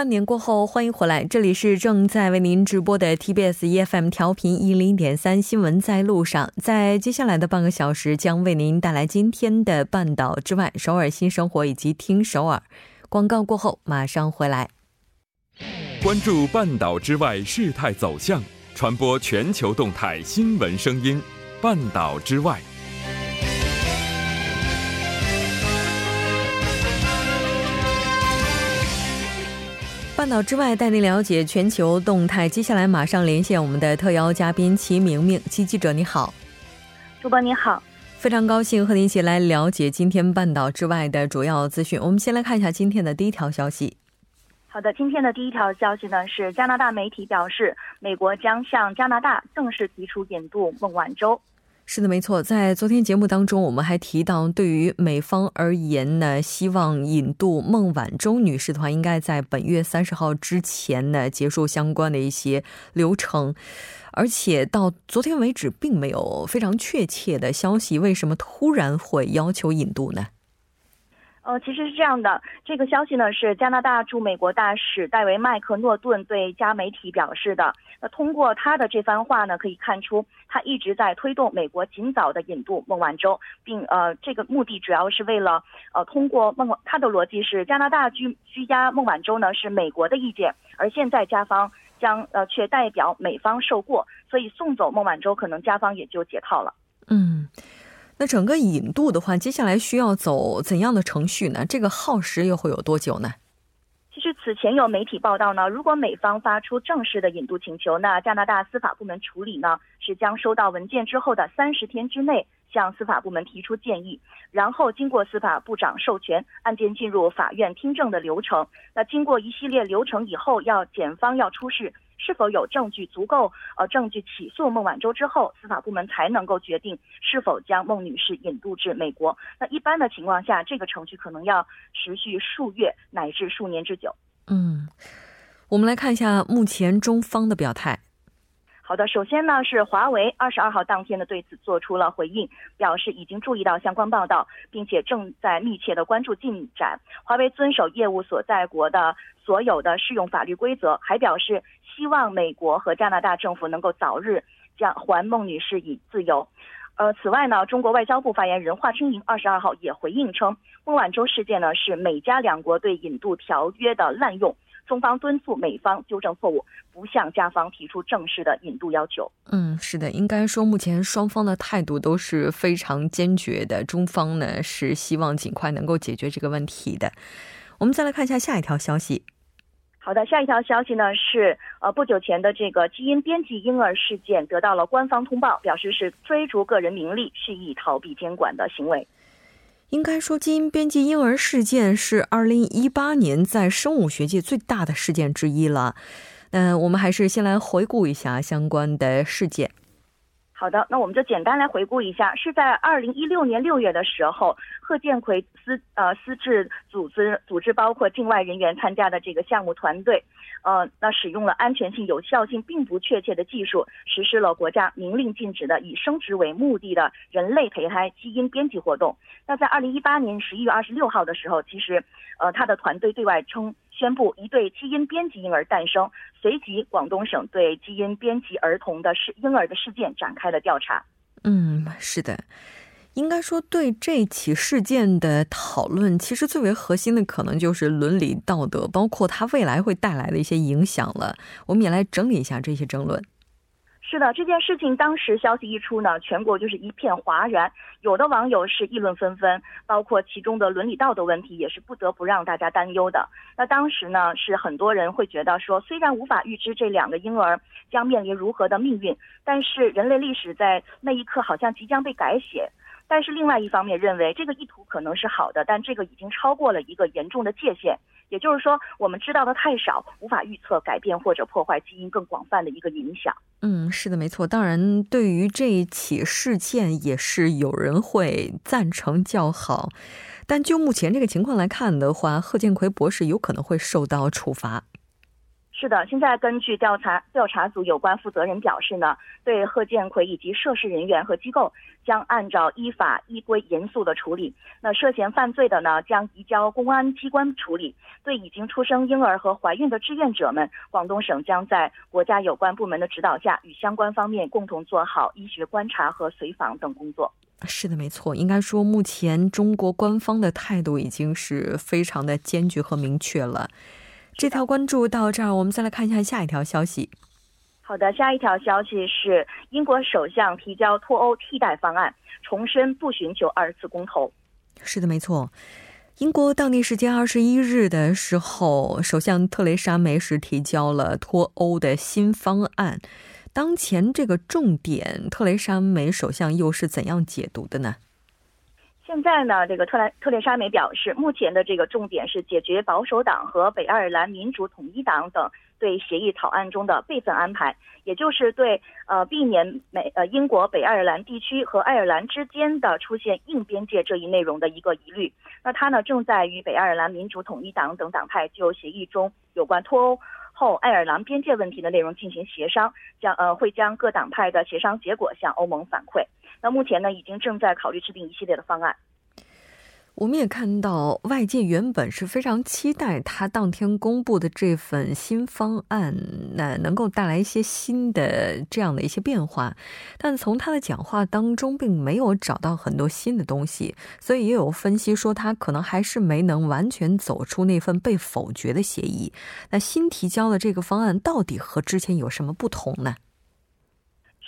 半年过后，欢迎回来，这里是正在为您直播的 TBS EFM 调频一零点三新闻在路上。在接下来的半个小时，将为您带来今天的半岛之外、首尔新生活以及听首尔。广告过后马上回来。关注半岛之外事态走向，传播全球动态新闻声音。半岛之外。半岛之外，带您了解全球动态。接下来马上连线我们的特邀嘉宾齐明明，齐记者你好，主播你好，非常高兴和您一起来了解今天半岛之外的主要资讯。我们先来看一下今天的第一条消息。好的，今天的第一条消息呢是加拿大媒体表示，美国将向加拿大正式提出引渡孟晚舟。是的，没错。在昨天节目当中，我们还提到，对于美方而言呢，希望引渡孟晚舟女士的话，应该在本月三十号之前呢结束相关的一些流程。而且到昨天为止，并没有非常确切的消息，为什么突然会要求引渡呢？呃，其实是这样的，这个消息呢是加拿大驻美国大使戴维·麦克诺顿对加媒体表示的。那通过他的这番话呢，可以看出他一直在推动美国尽早的引渡孟晚舟，并呃，这个目的主要是为了呃，通过孟他的逻辑是加拿大拘拘押孟晚舟呢是美国的意见，而现在加方将呃却代表美方受过，所以送走孟晚舟，可能加方也就解套了。嗯。那整个引渡的话，接下来需要走怎样的程序呢？这个耗时又会有多久呢？其实此前有媒体报道呢，如果美方发出正式的引渡请求，那加拿大司法部门处理呢是将收到文件之后的三十天之内向司法部门提出建议，然后经过司法部长授权，案件进入法院听证的流程。那经过一系列流程以后，要检方要出示。是否有证据足够？呃，证据起诉孟晚舟之后，司法部门才能够决定是否将孟女士引渡至美国。那一般的情况下，这个程序可能要持续数月乃至数年之久。嗯，我们来看一下目前中方的表态。好的，首先呢是华为二十二号当天的对此做出了回应，表示已经注意到相关报道，并且正在密切的关注进展。华为遵守业务所在国的所有的适用法律规则，还表示希望美国和加拿大政府能够早日将还孟女士以自由。呃，此外呢，中国外交部发言人华春莹二十二号也回应称，孟晚舟事件呢是美加两国对引渡条约的滥用。中方敦促美方纠正错误，不向加方提出正式的引渡要求。嗯，是的，应该说目前双方的态度都是非常坚决的。中方呢是希望尽快能够解决这个问题的。我们再来看一下下一条消息。好的，下一条消息呢是呃不久前的这个基因编辑婴儿事件得到了官方通报，表示是追逐个人名利、蓄意逃避监管的行为。应该说，基因编辑婴儿事件是二零一八年在生物学界最大的事件之一了。嗯，我们还是先来回顾一下相关的事件。好的，那我们就简单来回顾一下，是在二零一六年六月的时候，贺建奎私呃私制组织组织包括境外人员参加的这个项目团队，呃，那使用了安全性、有效性并不确切的技术，实施了国家明令禁止的以生殖为目的的人类胚胎基因编辑活动。那在二零一八年十一月二十六号的时候，其实，呃，他的团队对外称。宣布一对基因编辑婴儿诞生，随即广东省对基因编辑儿童的事婴儿的事件展开了调查。嗯，是的，应该说对这起事件的讨论，其实最为核心的可能就是伦理道德，包括它未来会带来的一些影响了。我们也来整理一下这些争论。是的，这件事情当时消息一出呢，全国就是一片哗然，有的网友是议论纷纷，包括其中的伦理道德问题也是不得不让大家担忧的。那当时呢，是很多人会觉得说，虽然无法预知这两个婴儿将面临如何的命运，但是人类历史在那一刻好像即将被改写。但是另外一方面认为这个意图可能是好的，但这个已经超过了一个严重的界限。也就是说，我们知道的太少，无法预测改变或者破坏基因更广泛的一个影响。嗯，是的，没错。当然，对于这一起事件，也是有人会赞成叫好。但就目前这个情况来看的话，贺建奎博士有可能会受到处罚。是的，现在根据调查调查组有关负责人表示呢，对贺建奎以及涉事人员和机构将按照依法依规严肃的处理。那涉嫌犯罪的呢，将移交公安机关处理。对已经出生婴儿和怀孕的志愿者们，广东省将在国家有关部门的指导下，与相关方面共同做好医学观察和随访等工作。是的，没错。应该说，目前中国官方的态度已经是非常的坚决和明确了。这条关注到这儿，我们再来看一下下一条消息。好的，下一条消息是英国首相提交脱欧替代方案，重申不寻求二次公投。是的，没错。英国当地时间二十一日的时候，首相特蕾莎梅是提交了脱欧的新方案。当前这个重点，特蕾莎梅首相又是怎样解读的呢？现在呢，这个特兰特蕾莎梅表示，目前的这个重点是解决保守党和北爱尔兰民主统一党等对协议草案中的备份安排，也就是对呃避免美呃英国北爱尔兰地区和爱尔兰之间的出现硬边界这一内容的一个疑虑。那他呢正在与北爱尔兰民主统一党等党派就协议中有关脱欧后爱尔兰边界问题的内容进行协商，将呃会将各党派的协商结果向欧盟反馈。那目前呢，已经正在考虑制定一系列的方案。我们也看到，外界原本是非常期待他当天公布的这份新方案，那能够带来一些新的这样的一些变化。但从他的讲话当中，并没有找到很多新的东西，所以也有分析说，他可能还是没能完全走出那份被否决的协议。那新提交的这个方案，到底和之前有什么不同呢？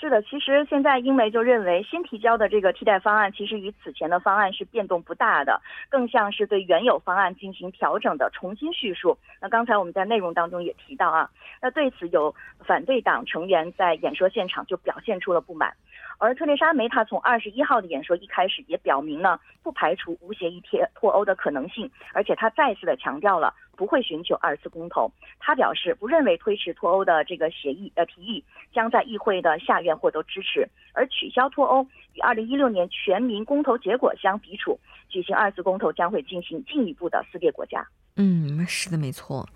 是的，其实现在英媒就认为新提交的这个替代方案，其实与此前的方案是变动不大的，更像是对原有方案进行调整的重新叙述。那刚才我们在内容当中也提到啊，那对此有反对党成员在演说现场就表现出了不满。而特蕾莎梅她从二十一号的演说一开始也表明呢，不排除无协议贴脱欧的可能性，而且她再次的强调了不会寻求二次公投。他表示不认为推迟脱欧的这个协议呃提议将在议会的下院获得支持，而取消脱欧与二零一六年全民公投结果相抵触，举行二次公投将会进行进一步的撕裂国家。嗯，是的，没错。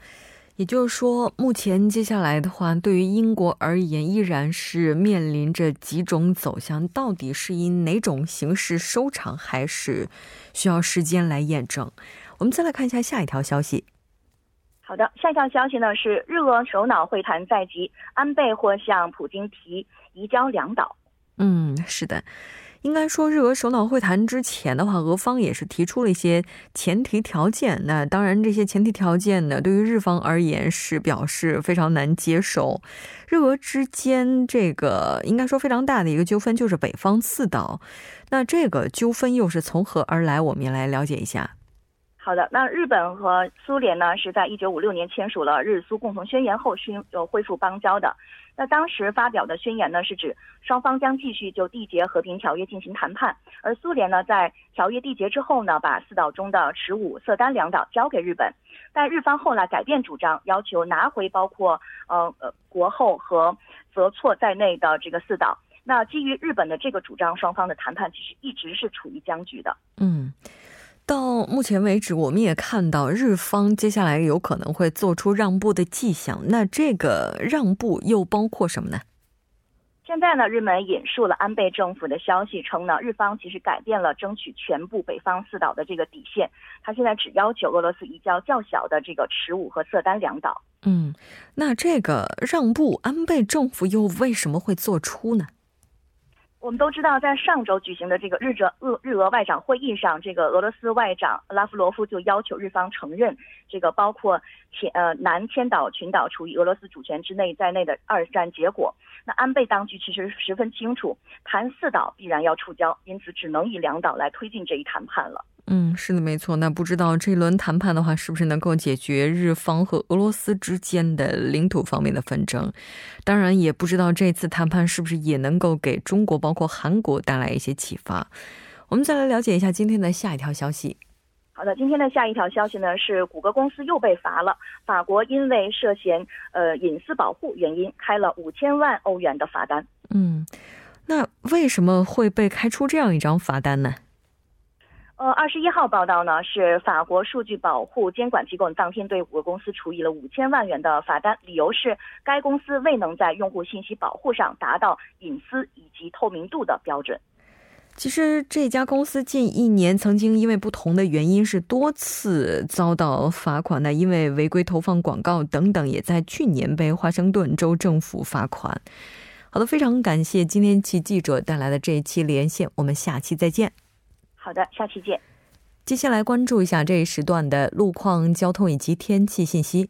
也就是说，目前接下来的话，对于英国而言，依然是面临着几种走向，到底是以哪种形式收场，还是需要时间来验证？我们再来看一下下一条消息。好的，下一条消息呢是日俄首脑会谈在即，安倍或向普京提移交两岛。嗯，是的。应该说，日俄首脑会谈之前的话，俄方也是提出了一些前提条件。那当然，这些前提条件呢，对于日方而言是表示非常难接受。日俄之间这个应该说非常大的一个纠纷就是北方四岛。那这个纠纷又是从何而来？我们也来了解一下。好的，那日本和苏联呢，是在一九五六年签署了日苏共同宣言后，宣又恢复邦交的。那当时发表的宣言呢，是指双方将继续就缔结和平条约进行谈判。而苏联呢，在条约缔结之后呢，把四岛中的持武、色丹两岛交给日本。但日方后来改变主张，要求拿回包括呃呃国后和泽措在内的这个四岛。那基于日本的这个主张，双方的谈判其实一直是处于僵局的。嗯。到目前为止，我们也看到日方接下来有可能会做出让步的迹象。那这个让步又包括什么呢？现在呢，日媒引述了安倍政府的消息称呢，日方其实改变了争取全部北方四岛的这个底线，他现在只要求俄罗斯移交较小的这个持武和色丹两岛。嗯，那这个让步，安倍政府又为什么会做出呢？我们都知道，在上周举行的这个日俄日俄外长会议上，这个俄罗斯外长拉夫罗夫就要求日方承认这个包括千呃南千岛群岛处于俄罗斯主权之内在内的二战结果。那安倍当局其实十分清楚，谈四岛必然要触礁，因此只能以两岛来推进这一谈判了。嗯，是的，没错。那不知道这轮谈判的话，是不是能够解决日方和俄罗斯之间的领土方面的纷争？当然，也不知道这次谈判是不是也能够给中国，包括韩国带来一些启发。我们再来了解一下今天的下一条消息。好的，今天的下一条消息呢是谷歌公司又被罚了。法国因为涉嫌呃隐私保护原因，开了五千万欧元的罚单。嗯，那为什么会被开出这样一张罚单呢？呃，二十一号报道呢是法国数据保护监管机构当天对谷歌公司处以了五千万元的罚单，理由是该公司未能在用户信息保护上达到隐私以及透明度的标准。其实这家公司近一年曾经因为不同的原因是多次遭到罚款的，因为违规投放广告等等，也在去年被华盛顿州政府罚款。好的，非常感谢今天其记者带来的这一期连线，我们下期再见。好的，下期见。接下来关注一下这一时段的路况、交通以及天气信息。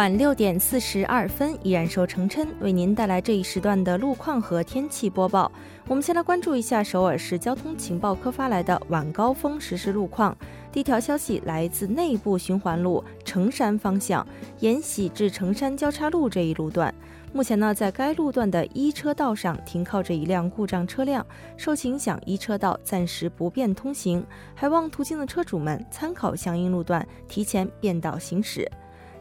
晚六点四十二分，依然受程琛为您带来这一时段的路况和天气播报。我们先来关注一下首尔市交通情报科发来的晚高峰实时路况。第一条消息来自内部循环路城山方向延禧至城山交叉路这一路段，目前呢，在该路段的一车道上停靠着一辆故障车辆，受其影响，一车道暂时不便通行，还望途经的车主们参考相应路段，提前变道行驶。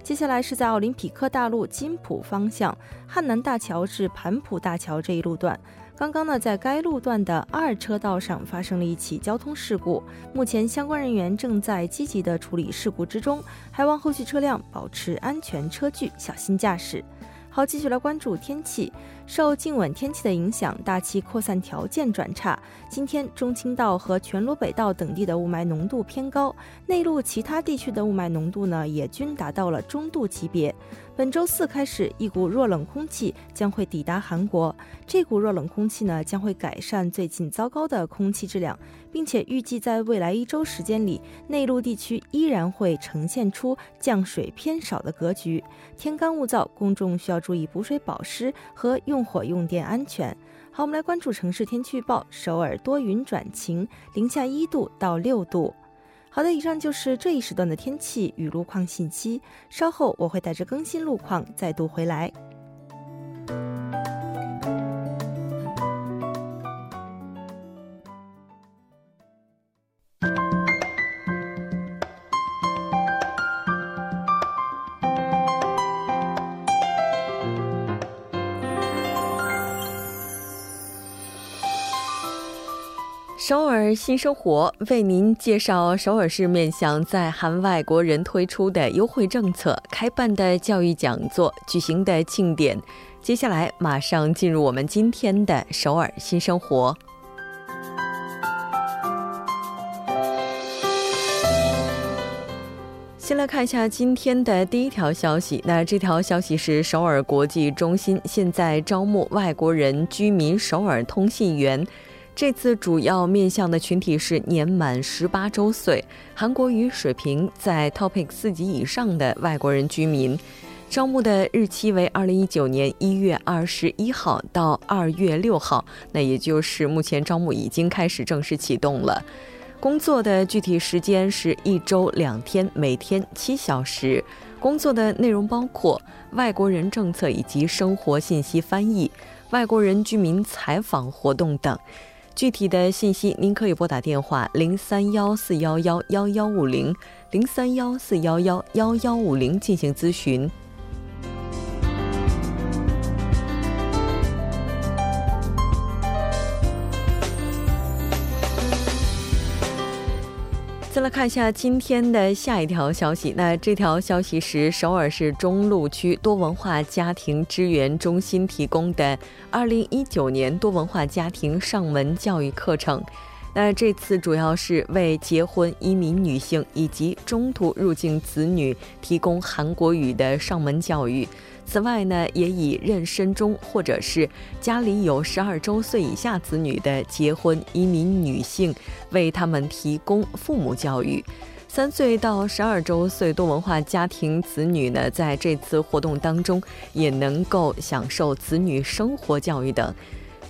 接下来是在奥林匹克大陆金浦方向汉南大桥至盘浦大桥这一路段，刚刚呢在该路段的二车道上发生了一起交通事故，目前相关人员正在积极的处理事故之中，还望后续车辆保持安全车距，小心驾驶。好，继续来关注天气。受静稳天气的影响，大气扩散条件转差。今天中青道和全罗北道等地的雾霾浓度偏高，内陆其他地区的雾霾浓度呢也均达到了中度级别。本周四开始，一股弱冷空气将会抵达韩国。这股弱冷空气呢，将会改善最近糟糕的空气质量，并且预计在未来一周时间里，内陆地区依然会呈现出降水偏少的格局。天干物燥，公众需要注意补水保湿和用用火用电安全。好，我们来关注城市天气预报：首尔多云转晴，零下一度到六度。好的，以上就是这一时段的天气与路况信息。稍后我会带着更新路况再度回来。首尔新生活为您介绍首尔市面向在韩外国人推出的优惠政策、开办的教育讲座、举行的庆典。接下来马上进入我们今天的首尔新生活。先来看一下今天的第一条消息。那这条消息是首尔国际中心现在招募外国人居民首尔通信员。这次主要面向的群体是年满十八周岁、韩国语水平在 TOPIC 四级以上的外国人居民。招募的日期为二零一九年一月二十一号到二月六号，那也就是目前招募已经开始正式启动了。工作的具体时间是一周两天，每天七小时。工作的内容包括外国人政策以及生活信息翻译、外国人居民采访活动等。具体的信息，您可以拨打电话零三幺四幺幺幺幺五零零三幺四幺幺幺幺五零进行咨询。看一下今天的下一条消息。那这条消息是首尔市中路区多文化家庭支援中心提供的2019年多文化家庭上门教育课程。那这次主要是为结婚移民女性以及中途入境子女提供韩国语的上门教育。此外呢，也以妊娠中或者是家里有十二周岁以下子女的结婚移民女性，为他们提供父母教育。三岁到十二周岁多文化家庭子女呢，在这次活动当中也能够享受子女生活教育等。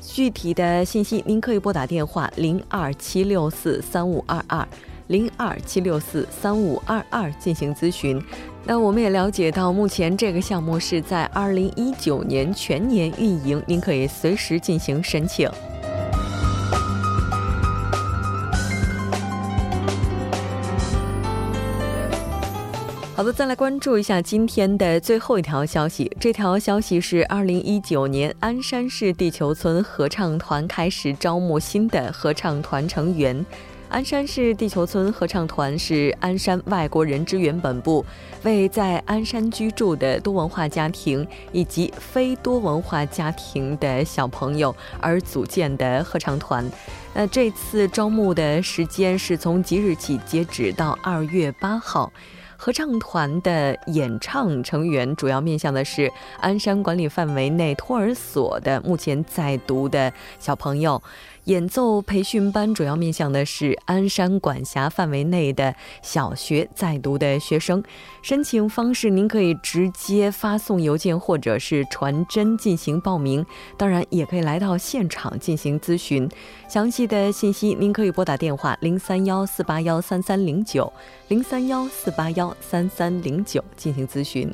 具体的信息，您可以拨打电话零二七六四三五二二零二七六四三五二二进行咨询。那我们也了解到，目前这个项目是在二零一九年全年运营，您可以随时进行申请。好的，再来关注一下今天的最后一条消息。这条消息是，二零一九年鞍山市地球村合唱团开始招募新的合唱团成员。鞍山市地球村合唱团是鞍山外国人支援本部为在鞍山居住的多文化家庭以及非多文化家庭的小朋友而组建的合唱团。那这次招募的时间是从即日起截止到二月八号。合唱团的演唱成员主要面向的是鞍山管理范围内托儿所的目前在读的小朋友。演奏培训班主要面向的是鞍山管辖范围内的小学在读的学生。申请方式您可以直接发送邮件或者是传真进行报名，当然也可以来到现场进行咨询。详细的信息您可以拨打电话零三幺四八幺三三零九零三幺四八幺三三零九进行咨询。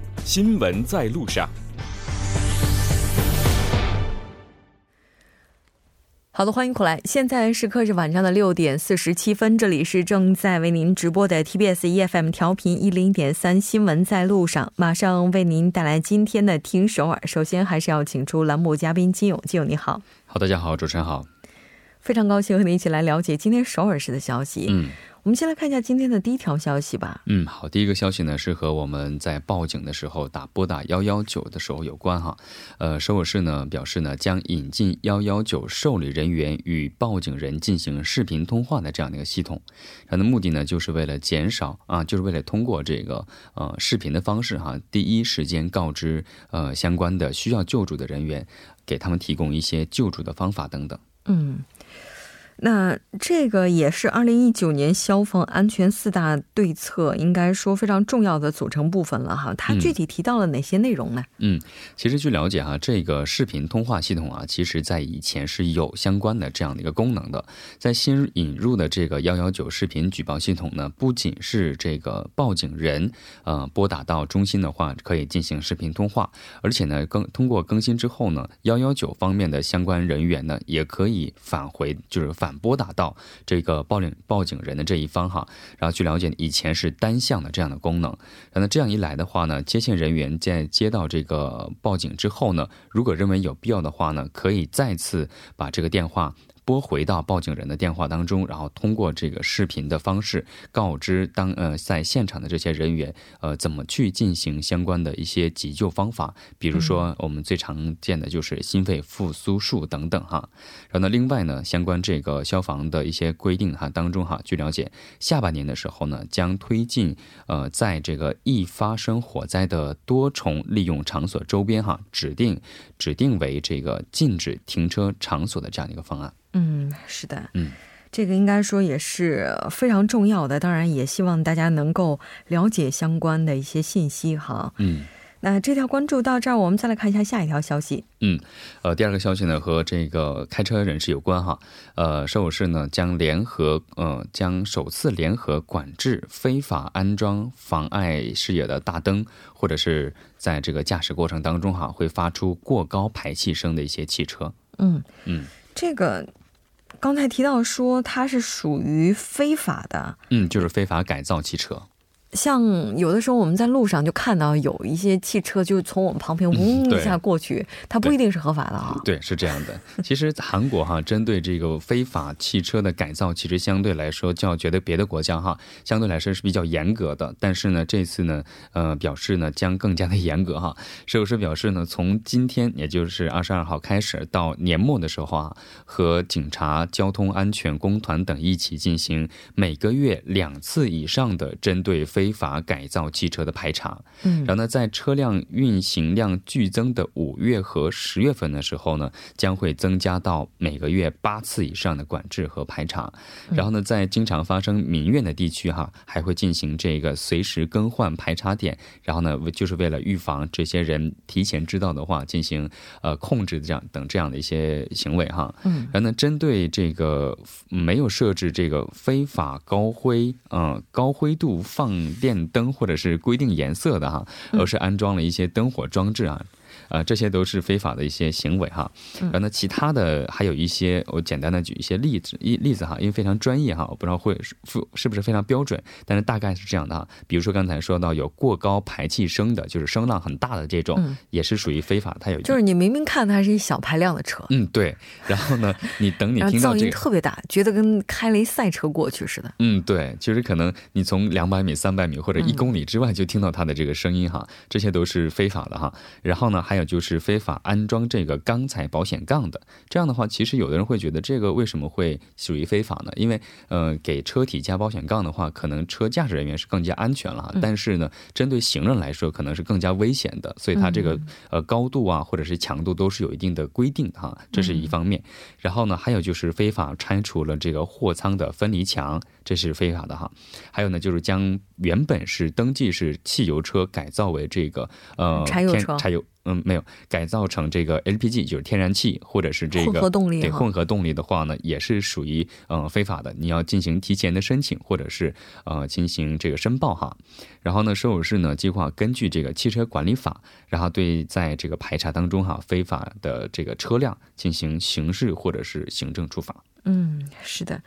新闻在路上。好的，欢迎回来。现在时刻是晚上的六点四十七分，这里是正在为您直播的 TBS EFM 调频一零点三新闻在路上，马上为您带来今天的听首尔。首先还是要请出栏目嘉宾金勇，金勇你好。好，大家好，主持人好。非常高兴和您一起来了解今天首尔市的消息。嗯。我们先来看一下今天的第一条消息吧。嗯，好，第一个消息呢是和我们在报警的时候打拨打幺幺九的时候有关哈。呃，首尔市呢表示呢将引进幺幺九受理人员与报警人进行视频通话的这样的一个系统，它的目的呢就是为了减少啊，就是为了通过这个呃视频的方式哈，第一时间告知呃相关的需要救助的人员，给他们提供一些救助的方法等等。嗯。那这个也是二零一九年消防安全四大对策，应该说非常重要的组成部分了哈。它具体提到了哪些内容呢？嗯，其实据了解哈，这个视频通话系统啊，其实在以前是有相关的这样的一个功能的。在新引入的这个幺幺九视频举报系统呢，不仅是这个报警人呃拨打到中心的话可以进行视频通话，而且呢更通过更新之后呢，幺幺九方面的相关人员呢也可以返回就是返。拨打到这个报警报警人的这一方哈，然后据了解，以前是单向的这样的功能，那这样一来的话呢，接线人员在接到这个报警之后呢，如果认为有必要的话呢，可以再次把这个电话。拨回到报警人的电话当中，然后通过这个视频的方式告知当呃在现场的这些人员，呃怎么去进行相关的一些急救方法，比如说我们最常见的就是心肺复苏术等等哈。然后呢，另外呢，相关这个消防的一些规定哈当中哈，据了解，下半年的时候呢，将推进呃在这个易发生火灾的多重利用场所周边哈指定指定为这个禁止停车场所的这样的一个方案。嗯，是的，嗯，这个应该说也是非常重要的。当然，也希望大家能够了解相关的一些信息哈。嗯，那这条关注到这儿，我们再来看一下下一条消息。嗯，呃，第二个消息呢和这个开车人士有关哈。呃，首尔市呢将联合呃将首次联合管制非法安装妨碍视野的大灯，或者是在这个驾驶过程当中哈会发出过高排气声的一些汽车。嗯嗯，这个。刚才提到说它是属于非法的，嗯，就是非法改造汽车。像有的时候我们在路上就看到有一些汽车就从我们旁边嗡一下过去，它不一定是合法的啊。对，是这样的。其实韩国哈，针对这个非法汽车的改造，其实相对来说较觉得别的国家哈，相对来说是比较严格的。但是呢，这次呢，呃，表示呢将更加的严格哈。摄影师表示呢，从今天也就是二十二号开始到年末的时候啊，和警察、交通安全工团等一起进行每个月两次以上的针对非非法改造汽车的排查，嗯，然后呢，在车辆运行量剧增的五月和十月份的时候呢，将会增加到每个月八次以上的管制和排查。然后呢，在经常发生民怨的地区哈，还会进行这个随时更换排查点。然后呢，就是为了预防这些人提前知道的话，进行呃控制这样等这样的一些行为哈。嗯，然后呢，针对这个没有设置这个非法高灰嗯高灰度放。电灯或者是规定颜色的哈，而是安装了一些灯火装置啊。呃，这些都是非法的一些行为哈。然后呢，其他的还有一些，我简单的举一些例子，一例子哈，因为非常专业哈，我不知道会是是不是非常标准，但是大概是这样的哈。比如说刚才说到有过高排气声的，就是声浪很大的这种，也是属于非法。它有就是你明明看它是一小排量的车，嗯对。然后呢，你等你听到这个噪音特别大，觉得跟开了一赛车过去似的。嗯对，就是可能你从两百米、三百米或者一公里之外就听到它的这个声音哈，这些都是非法的哈。然后呢，还有。就是非法安装这个钢材保险杠的，这样的话，其实有的人会觉得这个为什么会属于非法呢？因为，呃，给车体加保险杠的话，可能车驾驶人员是更加安全了，但是呢，针对行人来说，可能是更加危险的，所以它这个呃高度啊，或者是强度都是有一定的规定的哈，这是一方面。然后呢，还有就是非法拆除了这个货舱的分离墙，这是非法的哈。还有呢，就是将原本是登记是汽油车改造为这个呃柴油车，柴油。嗯，没有改造成这个 LPG，就是天然气，或者是这个混合动力。对，混合动力的话呢，也是属于嗯非法的。你要进行提前的申请，或者是呃进行这个申报哈。然后呢，收有市呢计划根据这个汽车管理法，然后对在这个排查当中哈非法的这个车辆进行刑事或者是行政处罚。嗯，是的。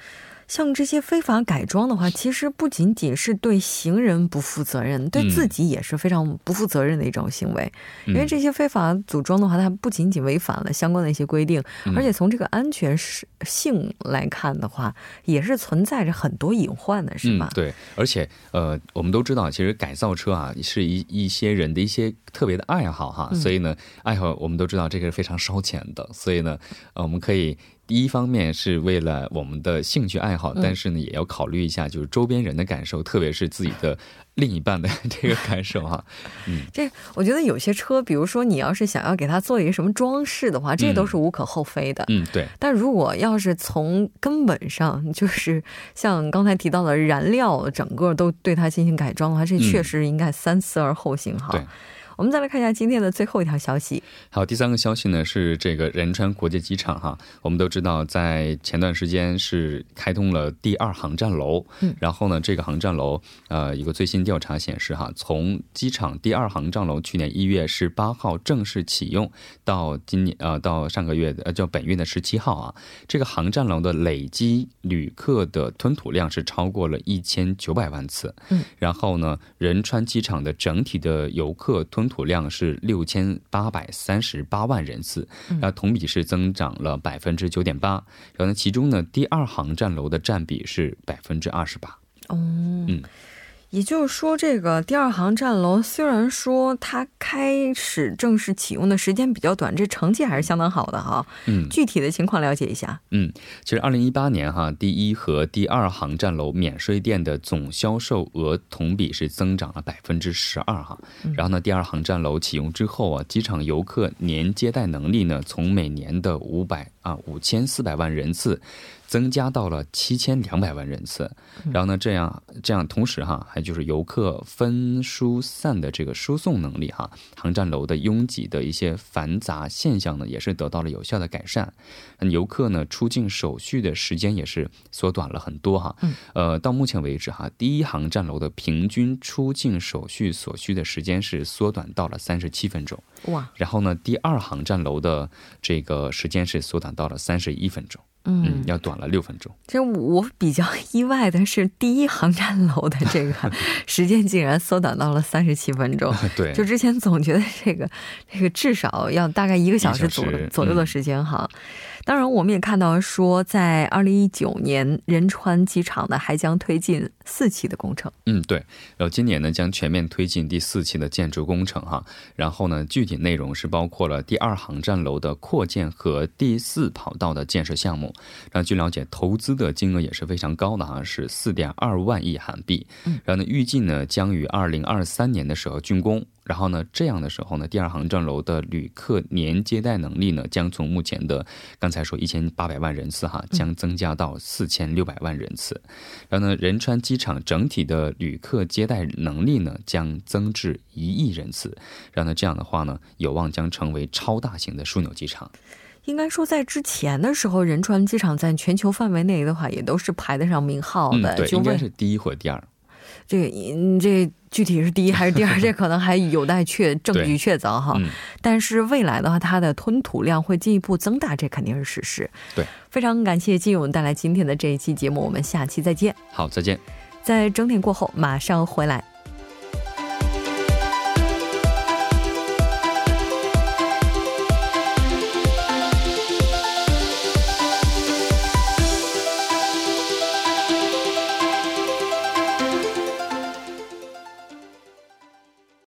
像这些非法改装的话，其实不仅仅是对行人不负责任，对自己也是非常不负责任的一种行为。因为这些非法组装的话，它不仅仅违反了相关的一些规定，而且从这个安全性来看的话，也是存在着很多隐患的，是吧？对，而且呃，我们都知道，其实改造车啊，是一一些人的一些特别的爱好哈，所以呢，爱好我们都知道这个是非常烧钱的，所以呢，呃，我们可以。第一方面是为了我们的兴趣爱好，但是呢，也要考虑一下就是周边人的感受，特别是自己的另一半的这个感受哈。嗯，这我觉得有些车，比如说你要是想要给它做一个什么装饰的话，这都是无可厚非的。嗯，对。但如果要是从根本上，就是像刚才提到的燃料，整个都对它进行改装的话，这确实应该三思而后行哈。对。我们再来看一下今天的最后一条消息。好，第三个消息呢是这个仁川国际机场哈，我们都知道在前段时间是开通了第二航站楼，嗯，然后呢这个航站楼呃一个最新调查显示哈，从机场第二航站楼去年一月十八号正式启用到今年呃到上个月的呃叫本月的十七号啊，这个航站楼的累积旅客的吞吐量是超过了一千九百万次，嗯，然后呢仁川机场的整体的游客吞吞吐量是六千八百三十八万人次，那同比是增长了百分之九点八。然后呢，其中呢，第二航站楼的占比是百分之二十八。哦，嗯。也就是说，这个第二航站楼虽然说它开始正式启用的时间比较短，这成绩还是相当好的哈。嗯，具体的情况了解一下。嗯，其实二零一八年哈，第一和第二航站楼免税店的总销售额同比是增长了百分之十二哈。然后呢，第二航站楼启用之后啊，机场游客年接待能力呢，从每年的五百啊五千四百万人次。增加到了七千两百万人次，然后呢，这样这样同时哈，还就是游客分疏散的这个输送能力哈，航站楼的拥挤的一些繁杂现象呢，也是得到了有效的改善。游客呢出境手续的时间也是缩短了很多哈。呃，到目前为止哈，第一航站楼的平均出境手续所需的时间是缩短到了三十七分钟。哇！然后呢，第二航站楼的这个时间是缩短到了三十一分钟。嗯，要短了六分钟。其实我比较 意外的是，第一航站楼的这个 时间竟然缩短到了三十七分钟。对，就之前总觉得这个这个至少要大概一个小时左左右的时间哈。当然，我们也看到说，在二零一九年，仁川机场呢还将推进四期的工程。嗯，对。然后今年呢将全面推进第四期的建筑工程哈。然后呢，具体内容是包括了第二航站楼的扩建和第四跑道的建设项目。然后据了解，投资的金额也是非常高的哈，是四点二万亿韩币。嗯。然后呢，预计呢将于二零二三年的时候竣工。然后呢，这样的时候呢，第二航站楼的旅客年接待能力呢，将从目前的刚才说一千八百万人次哈，将增加到四千六百万人次。然后呢，仁川机场整体的旅客接待能力呢，将增至一亿人次。然后呢，这样的话呢，有望将成为超大型的枢纽机场。应该说，在之前的时候，仁川机场在全球范围内的话，也都是排得上名号的。对，应该是第一或第二。这个，这具体是第一还是第二？这可能还有待确证据确凿哈。但是未来的话，它的吞吐量会进一步增大，这肯定是事实。对，非常感谢金勇带来今天的这一期节目，我们下期再见。好，再见。在整点过后马上回来。